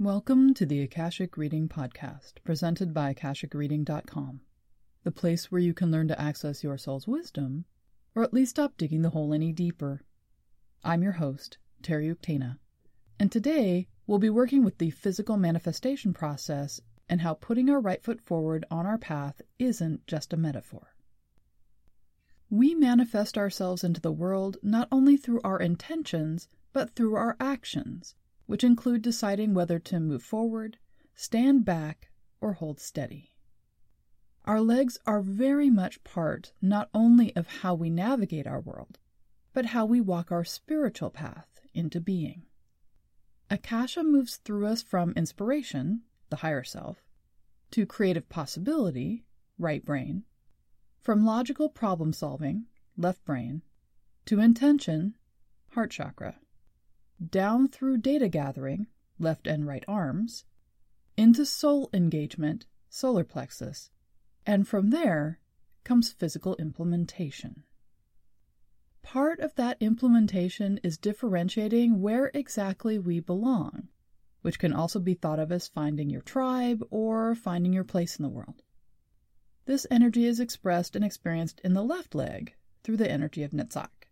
Welcome to the Akashic Reading Podcast, presented by AkashicReading.com, the place where you can learn to access your soul's wisdom, or at least stop digging the hole any deeper. I'm your host, Terry Uktana, and today we'll be working with the physical manifestation process and how putting our right foot forward on our path isn't just a metaphor. We manifest ourselves into the world not only through our intentions, but through our actions which include deciding whether to move forward, stand back, or hold steady. Our legs are very much part not only of how we navigate our world, but how we walk our spiritual path into being. Akasha moves through us from inspiration, the higher self, to creative possibility, right brain, from logical problem solving, left brain, to intention, heart chakra down through data gathering, left and right arms, into soul engagement, solar plexus, and from there comes physical implementation. Part of that implementation is differentiating where exactly we belong, which can also be thought of as finding your tribe or finding your place in the world. This energy is expressed and experienced in the left leg through the energy of Netzach.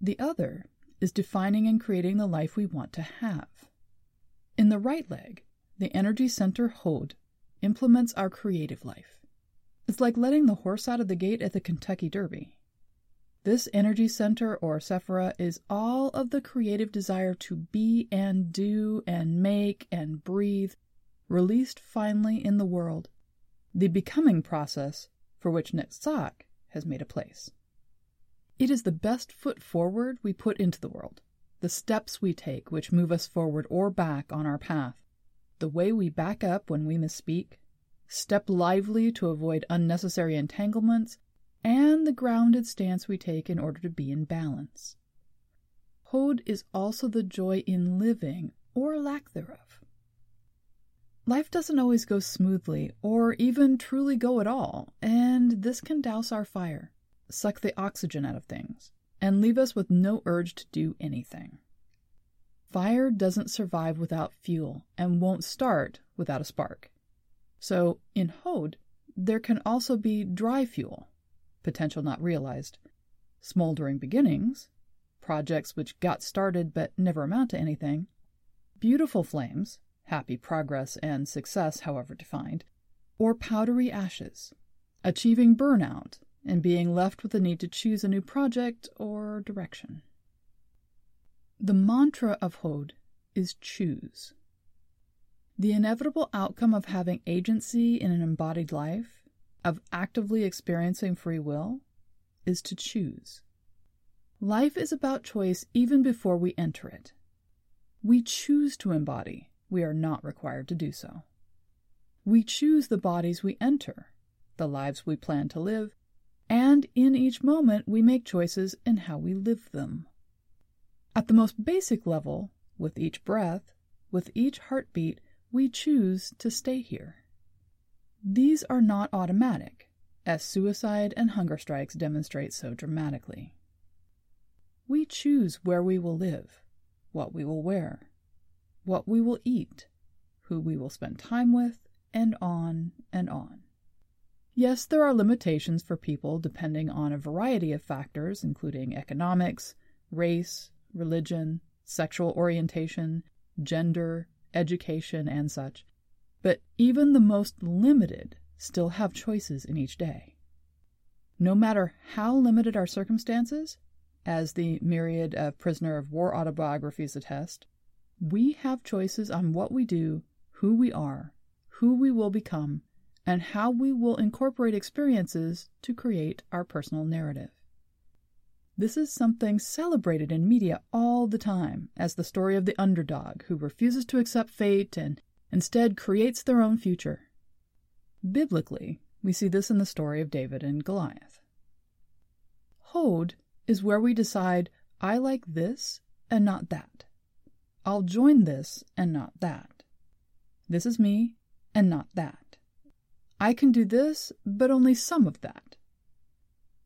The other is defining and creating the life we want to have. In the right leg, the energy center Hod implements our creative life. It's like letting the horse out of the gate at the Kentucky Derby. This energy center or Sephira is all of the creative desire to be and do and make and breathe, released finally in the world, the becoming process for which Netzach has made a place. It is the best foot forward we put into the world, the steps we take which move us forward or back on our path, the way we back up when we misspeak, step lively to avoid unnecessary entanglements, and the grounded stance we take in order to be in balance. Hod is also the joy in living, or lack thereof. Life doesn't always go smoothly, or even truly go at all, and this can douse our fire suck the oxygen out of things, and leave us with no urge to do anything. Fire doesn't survive without fuel and won't start without a spark. So, in Hod, there can also be dry fuel, potential not realized, smoldering beginnings, projects which got started but never amount to anything, beautiful flames, happy progress and success, however defined, or powdery ashes, achieving burnout and being left with the need to choose a new project or direction. The mantra of Hod is choose. The inevitable outcome of having agency in an embodied life, of actively experiencing free will, is to choose. Life is about choice even before we enter it. We choose to embody, we are not required to do so. We choose the bodies we enter, the lives we plan to live, and in each moment we make choices in how we live them. At the most basic level, with each breath, with each heartbeat, we choose to stay here. These are not automatic, as suicide and hunger strikes demonstrate so dramatically. We choose where we will live, what we will wear, what we will eat, who we will spend time with, and on and on. Yes, there are limitations for people depending on a variety of factors, including economics, race, religion, sexual orientation, gender, education, and such. But even the most limited still have choices in each day. No matter how limited our circumstances, as the myriad of prisoner of war autobiographies attest, we have choices on what we do, who we are, who we will become, and how we will incorporate experiences to create our personal narrative. This is something celebrated in media all the time as the story of the underdog who refuses to accept fate and instead creates their own future. Biblically, we see this in the story of David and Goliath. Hod is where we decide, I like this and not that. I'll join this and not that. This is me and not that. I can do this, but only some of that.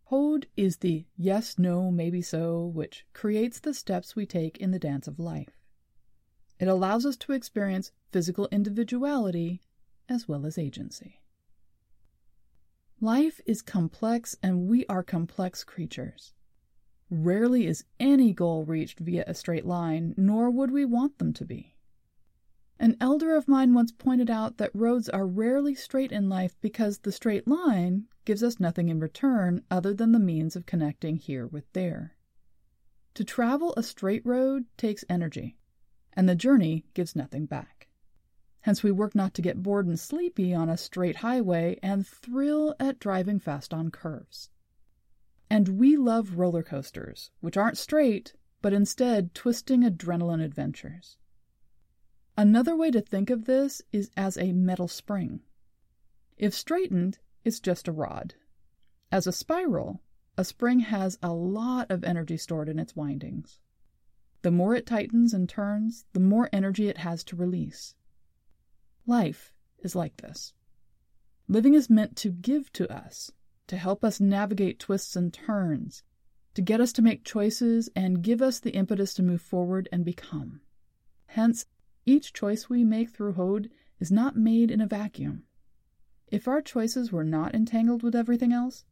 Hod is the yes, no, maybe so, which creates the steps we take in the dance of life. It allows us to experience physical individuality as well as agency. Life is complex and we are complex creatures. Rarely is any goal reached via a straight line, nor would we want them to be. An elder of mine once pointed out that roads are rarely straight in life because the straight line gives us nothing in return other than the means of connecting here with there. To travel a straight road takes energy, and the journey gives nothing back. Hence, we work not to get bored and sleepy on a straight highway and thrill at driving fast on curves. And we love roller coasters, which aren't straight, but instead twisting adrenaline adventures. Another way to think of this is as a metal spring. If straightened, it's just a rod. As a spiral, a spring has a lot of energy stored in its windings. The more it tightens and turns, the more energy it has to release. Life is like this. Living is meant to give to us, to help us navigate twists and turns, to get us to make choices and give us the impetus to move forward and become. Hence, each choice we make through Hod is not made in a vacuum. If our choices were not entangled with everything else,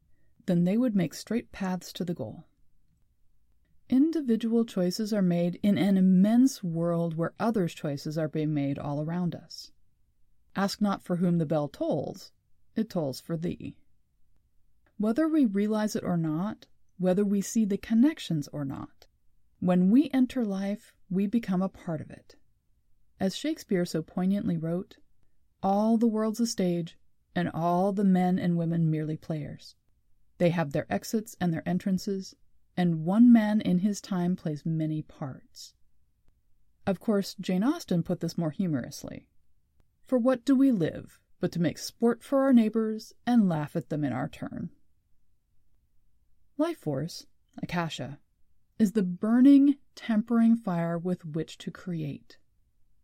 then they would make straight paths to the goal. Individual choices are made in an immense world where others' choices are being made all around us. Ask not for whom the bell tolls, it tolls for thee. Whether we realize it or not, whether we see the connections or not, when we enter life, we become a part of it. As Shakespeare so poignantly wrote, all the world's a stage, and all the men and women merely players. They have their exits and their entrances, and one man in his time plays many parts. Of course, Jane Austen put this more humorously. For what do we live but to make sport for our neighbors and laugh at them in our turn? Life force, Akasha, is the burning, tempering fire with which to create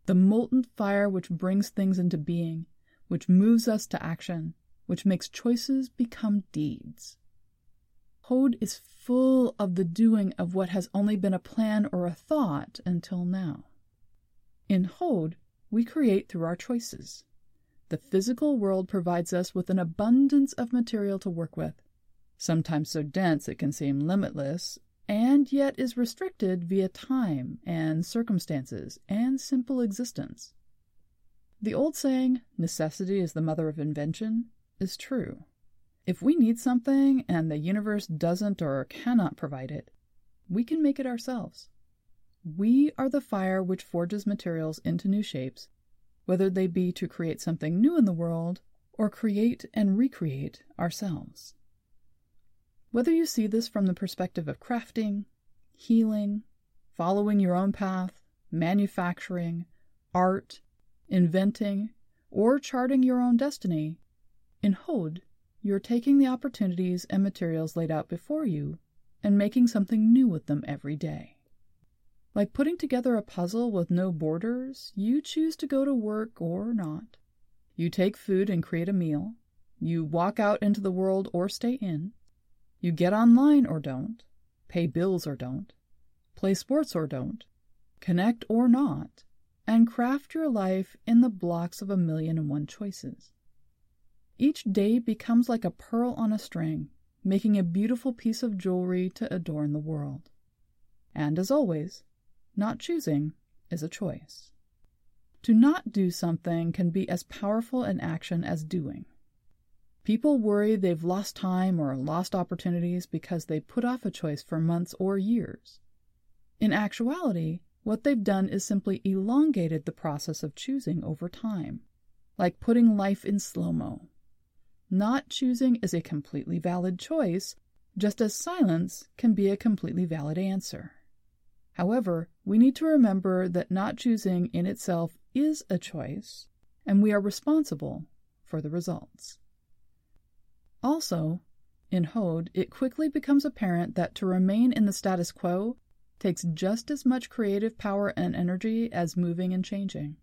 the molten fire which brings things into being, which moves us to action, which makes choices become deeds. Hod is full of the doing of what has only been a plan or a thought until now. In Hod, we create through our choices. The physical world provides us with an abundance of material to work with, sometimes so dense it can seem limitless, and yet is restricted via time and circumstances and simple existence. The old saying, necessity is the mother of invention, is true. If we need something and the universe doesn't or cannot provide it, we can make it ourselves. We are the fire which forges materials into new shapes, whether they be to create something new in the world or create and recreate ourselves. Whether you see this from the perspective of crafting, healing, following your own path, manufacturing, art, inventing, or charting your own destiny, in Hod, you're taking the opportunities and materials laid out before you and making something new with them every day. Like putting together a puzzle with no borders, you choose to go to work or not. You take food and create a meal. You walk out into the world or stay in. You get online or don't, pay bills or don't, play sports or don't, connect or not, and craft your life in the blocks of a million and one choices. Each day becomes like a pearl on a string, making a beautiful piece of jewelry to adorn the world. And as always, not choosing is a choice. To not do something can be as powerful an action as doing. People worry they've lost time or lost opportunities because they put off a choice for months or years. In actuality, what they've done is simply elongated the process of choosing over time, like putting life in slow mo. Not choosing is a completely valid choice, just as silence can be a completely valid answer. However, we need to remember that not choosing in itself is a choice, and we are responsible for the results. Also, in Hod, it quickly becomes apparent that to remain in the status quo takes just as much creative power and energy as moving and changing.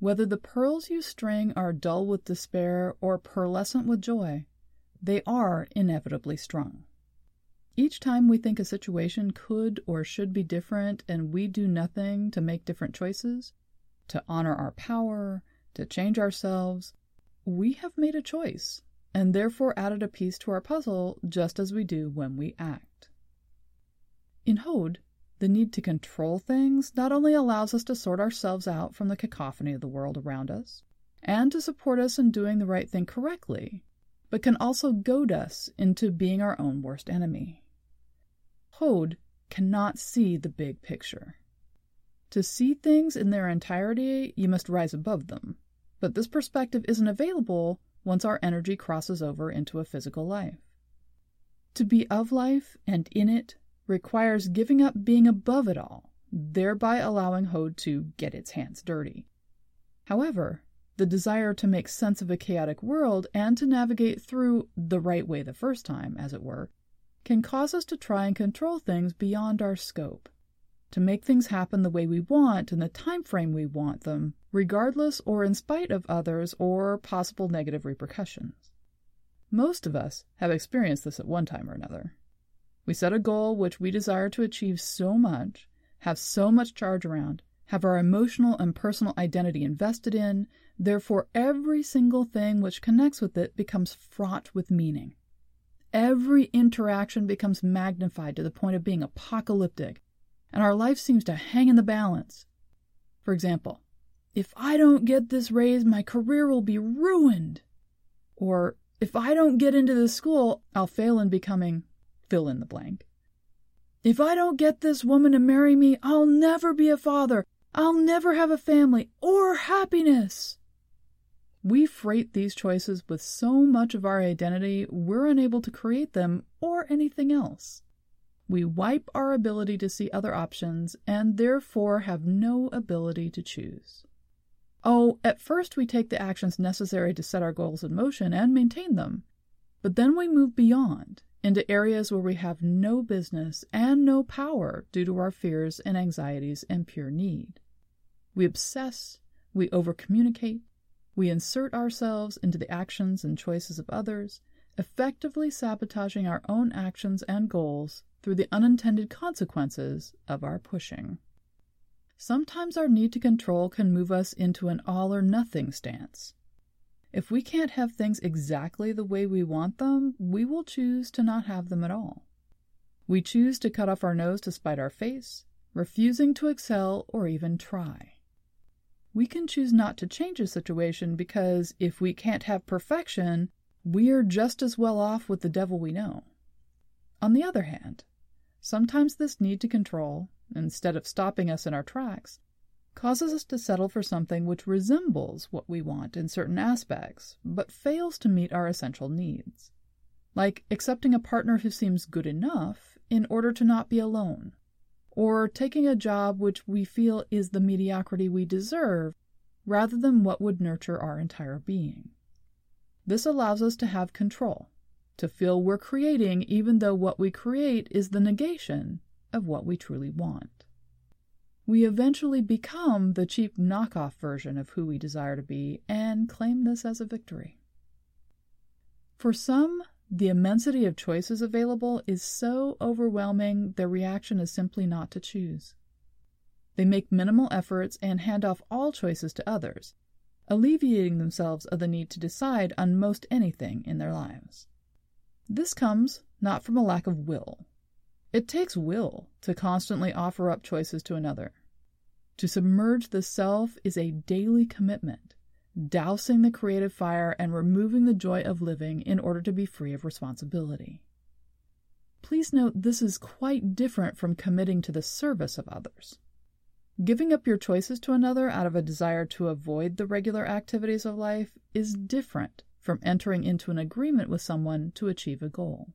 Whether the pearls you string are dull with despair or pearlescent with joy, they are inevitably strung. Each time we think a situation could or should be different and we do nothing to make different choices, to honor our power, to change ourselves, we have made a choice and therefore added a piece to our puzzle just as we do when we act. In Hod, the need to control things not only allows us to sort ourselves out from the cacophony of the world around us and to support us in doing the right thing correctly, but can also goad us into being our own worst enemy. Hod cannot see the big picture. To see things in their entirety, you must rise above them. But this perspective isn't available once our energy crosses over into a physical life. To be of life and in it requires giving up being above it all, thereby allowing Hod to get its hands dirty. However, the desire to make sense of a chaotic world and to navigate through the right way the first time, as it were, can cause us to try and control things beyond our scope, to make things happen the way we want in the time frame we want them, regardless or in spite of others or possible negative repercussions. Most of us have experienced this at one time or another. We set a goal which we desire to achieve so much, have so much charge around, have our emotional and personal identity invested in, therefore, every single thing which connects with it becomes fraught with meaning. Every interaction becomes magnified to the point of being apocalyptic, and our life seems to hang in the balance. For example, if I don't get this raise, my career will be ruined. Or, if I don't get into this school, I'll fail in becoming fill in the blank. If I don't get this woman to marry me, I'll never be a father. I'll never have a family or happiness. We freight these choices with so much of our identity, we're unable to create them or anything else. We wipe our ability to see other options and therefore have no ability to choose. Oh, at first we take the actions necessary to set our goals in motion and maintain them, but then we move beyond into areas where we have no business and no power due to our fears and anxieties and pure need. We obsess, we overcommunicate, we insert ourselves into the actions and choices of others, effectively sabotaging our own actions and goals through the unintended consequences of our pushing. Sometimes our need to control can move us into an all or nothing stance. If we can't have things exactly the way we want them, we will choose to not have them at all. We choose to cut off our nose to spite our face, refusing to excel or even try. We can choose not to change a situation because if we can't have perfection, we are just as well off with the devil we know. On the other hand, sometimes this need to control, instead of stopping us in our tracks, causes us to settle for something which resembles what we want in certain aspects, but fails to meet our essential needs. Like accepting a partner who seems good enough in order to not be alone, or taking a job which we feel is the mediocrity we deserve rather than what would nurture our entire being. This allows us to have control, to feel we're creating even though what we create is the negation of what we truly want. We eventually become the cheap knockoff version of who we desire to be and claim this as a victory. For some, the immensity of choices available is so overwhelming their reaction is simply not to choose. They make minimal efforts and hand off all choices to others, alleviating themselves of the need to decide on most anything in their lives. This comes not from a lack of will. It takes will to constantly offer up choices to another. To submerge the self is a daily commitment dousing the creative fire and removing the joy of living in order to be free of responsibility. Please note this is quite different from committing to the service of others. Giving up your choices to another out of a desire to avoid the regular activities of life is different from entering into an agreement with someone to achieve a goal.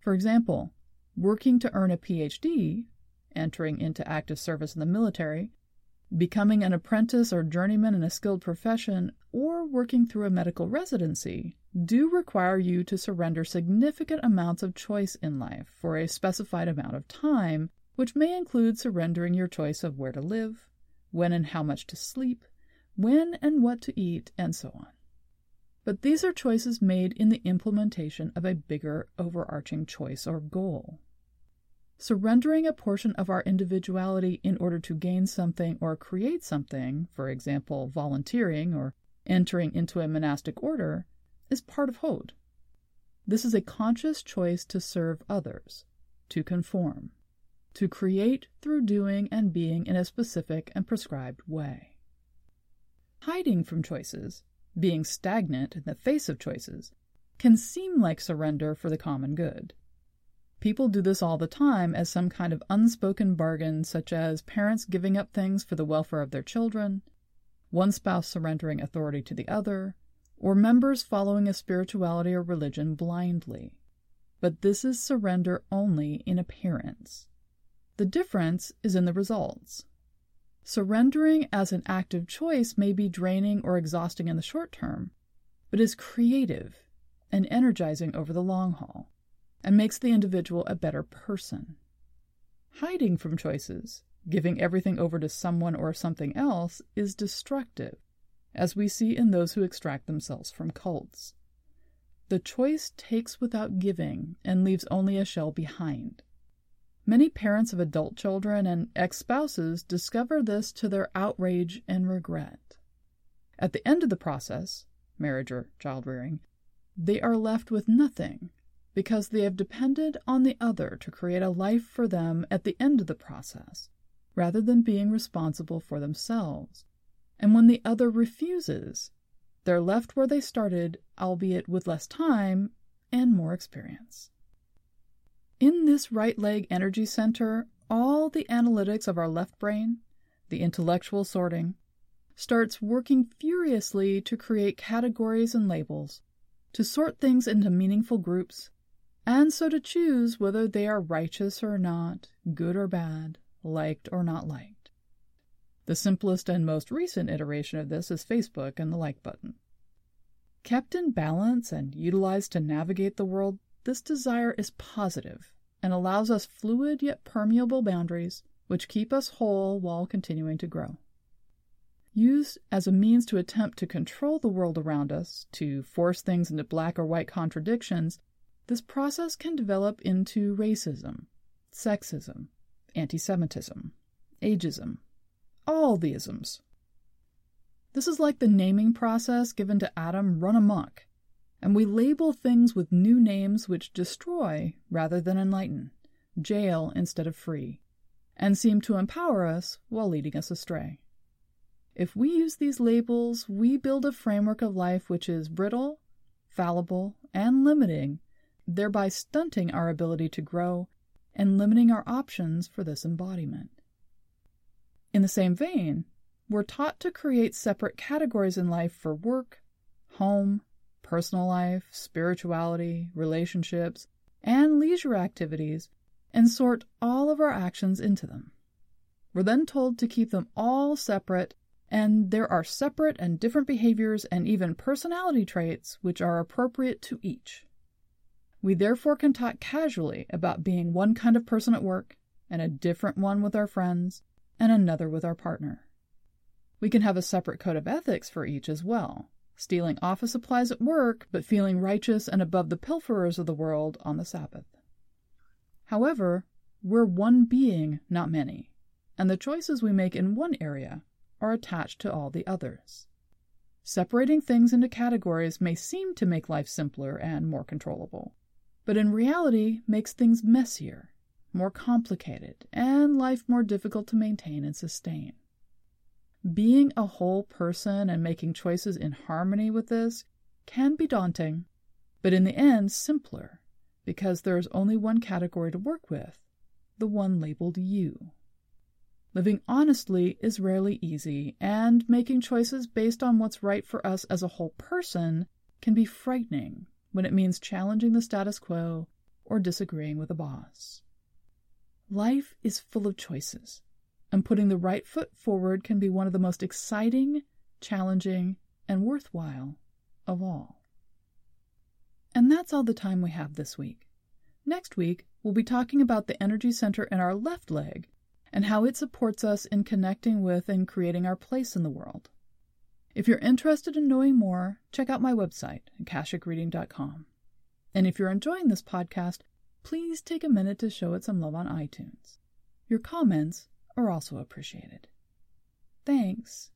For example, working to earn a PhD, entering into active service in the military, becoming an apprentice or journeyman in a skilled profession, or working through a medical residency do require you to surrender significant amounts of choice in life for a specified amount of time, which may include surrendering your choice of where to live, when and how much to sleep, when and what to eat, and so on. but these are choices made in the implementation of a bigger overarching choice or goal. Surrendering a portion of our individuality in order to gain something or create something, for example, volunteering or entering into a monastic order, is part of Hod. This is a conscious choice to serve others, to conform, to create through doing and being in a specific and prescribed way. Hiding from choices being stagnant in the face of choices, can seem like surrender for the common good. People do this all the time as some kind of unspoken bargain, such as parents giving up things for the welfare of their children, one spouse surrendering authority to the other, or members following a spirituality or religion blindly. But this is surrender only in appearance. The difference is in the results. Surrendering as an active choice may be draining or exhausting in the short term, but is creative and energizing over the long haul, and makes the individual a better person. Hiding from choices, giving everything over to someone or something else, is destructive, as we see in those who extract themselves from cults. The choice takes without giving and leaves only a shell behind. Many parents of adult children and ex spouses discover this to their outrage and regret. At the end of the process, marriage or child rearing, they are left with nothing because they have depended on the other to create a life for them at the end of the process, rather than being responsible for themselves. And when the other refuses, they're left where they started, albeit with less time and more experience. In this right leg energy center, all the analytics of our left brain, the intellectual sorting, starts working furiously to create categories and labels, to sort things into meaningful groups, and so to choose whether they are righteous or not, good or bad, liked or not liked. The simplest and most recent iteration of this is Facebook and the like button. Kept in balance and utilized to navigate the world this desire is positive and allows us fluid yet permeable boundaries which keep us whole while continuing to grow. Used as a means to attempt to control the world around us, to force things into black or white contradictions, this process can develop into racism, sexism, anti Semitism, ageism, all the isms. This is like the naming process given to Adam run amok and we label things with new names which destroy rather than enlighten, jail instead of free, and seem to empower us while leading us astray. If we use these labels, we build a framework of life which is brittle, fallible, and limiting, thereby stunting our ability to grow and limiting our options for this embodiment. In the same vein, we're taught to create separate categories in life for work, home, personal life, spirituality, relationships, and leisure activities, and sort all of our actions into them. We're then told to keep them all separate, and there are separate and different behaviors and even personality traits which are appropriate to each. We therefore can talk casually about being one kind of person at work, and a different one with our friends, and another with our partner. We can have a separate code of ethics for each as well, stealing office supplies at work, but feeling righteous and above the pilferers of the world on the Sabbath. However, we're one being, not many, and the choices we make in one area are attached to all the others. Separating things into categories may seem to make life simpler and more controllable, but in reality makes things messier, more complicated, and life more difficult to maintain and sustain. Being a whole person and making choices in harmony with this can be daunting, but in the end, simpler, because there is only one category to work with the one labeled you. Living honestly is rarely easy, and making choices based on what's right for us as a whole person can be frightening when it means challenging the status quo or disagreeing with a boss. Life is full of choices, and putting the right foot forward can be one of the most exciting, challenging, and worthwhile of all. And that's all the time we have this week. Next week, we'll be talking about the energy center in our left leg and how it supports us in connecting with and creating our place in the world. If you're interested in knowing more, check out my website, akashicreading.com. And if you're enjoying this podcast, please take a minute to show it some love on iTunes. Your comments are also appreciated. Thanks.